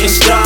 getting started.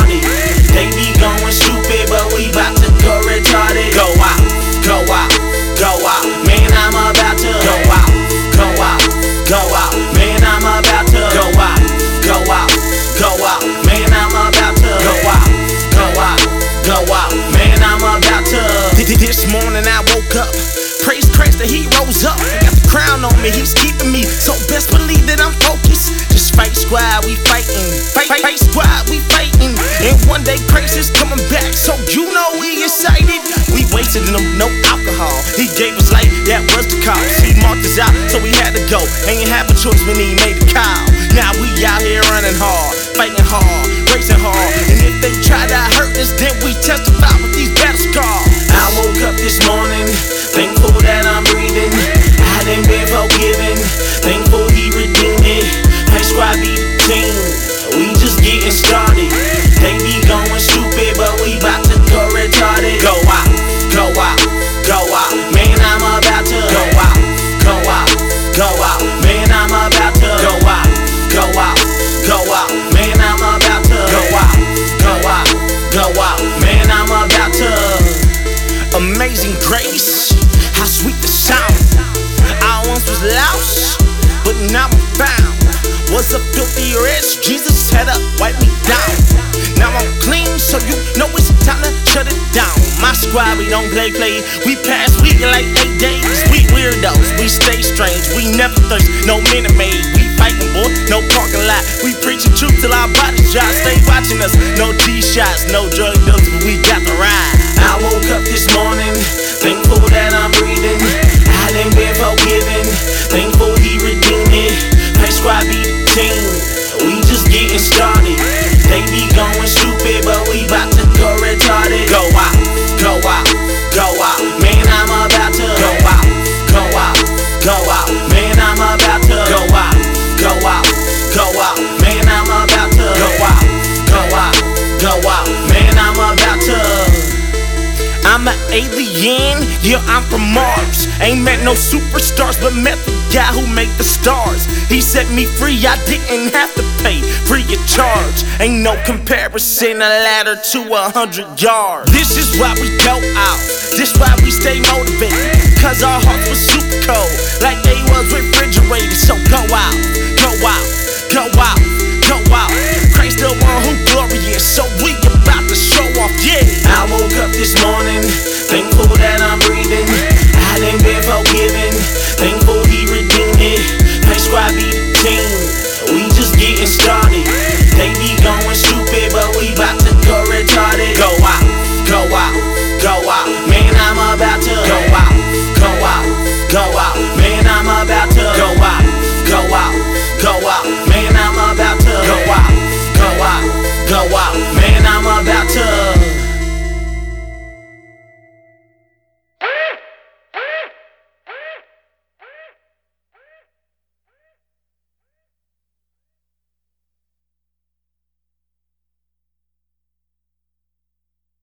On me, he's keeping me. So best believe that I'm focused. Just fight squad, we fighting. Fight, fight, fight squad, we fighting. And one day Christ is coming back, so you know we excited. We wasted him, no alcohol. He gave us life, that was the cost. He marked us out, so we had to go. Ain't have a choice when he made the call. Now we out here running hard, fighting hard, racing hard. And if they try to hurt us, then we Was a filthy wretch, Jesus had to wipe me down. Now I'm clean, so you know it's time to shut it down. My squad, we don't play play. We pass week like eight days. We weirdos, we stay strange. We never thirst, no minute maid. We fighting, boy, no parking lot. We preaching truth till our bodies dry. Stay watching us, no G shots, no drug deals, alien, yeah, I'm from Mars. Ain't met no superstars, but met the guy who made the stars. He set me free, I didn't have to pay free of charge. Ain't no comparison, a ladder to a hundred yards. This is why we go out, this why we stay motivated. Cause our hearts were super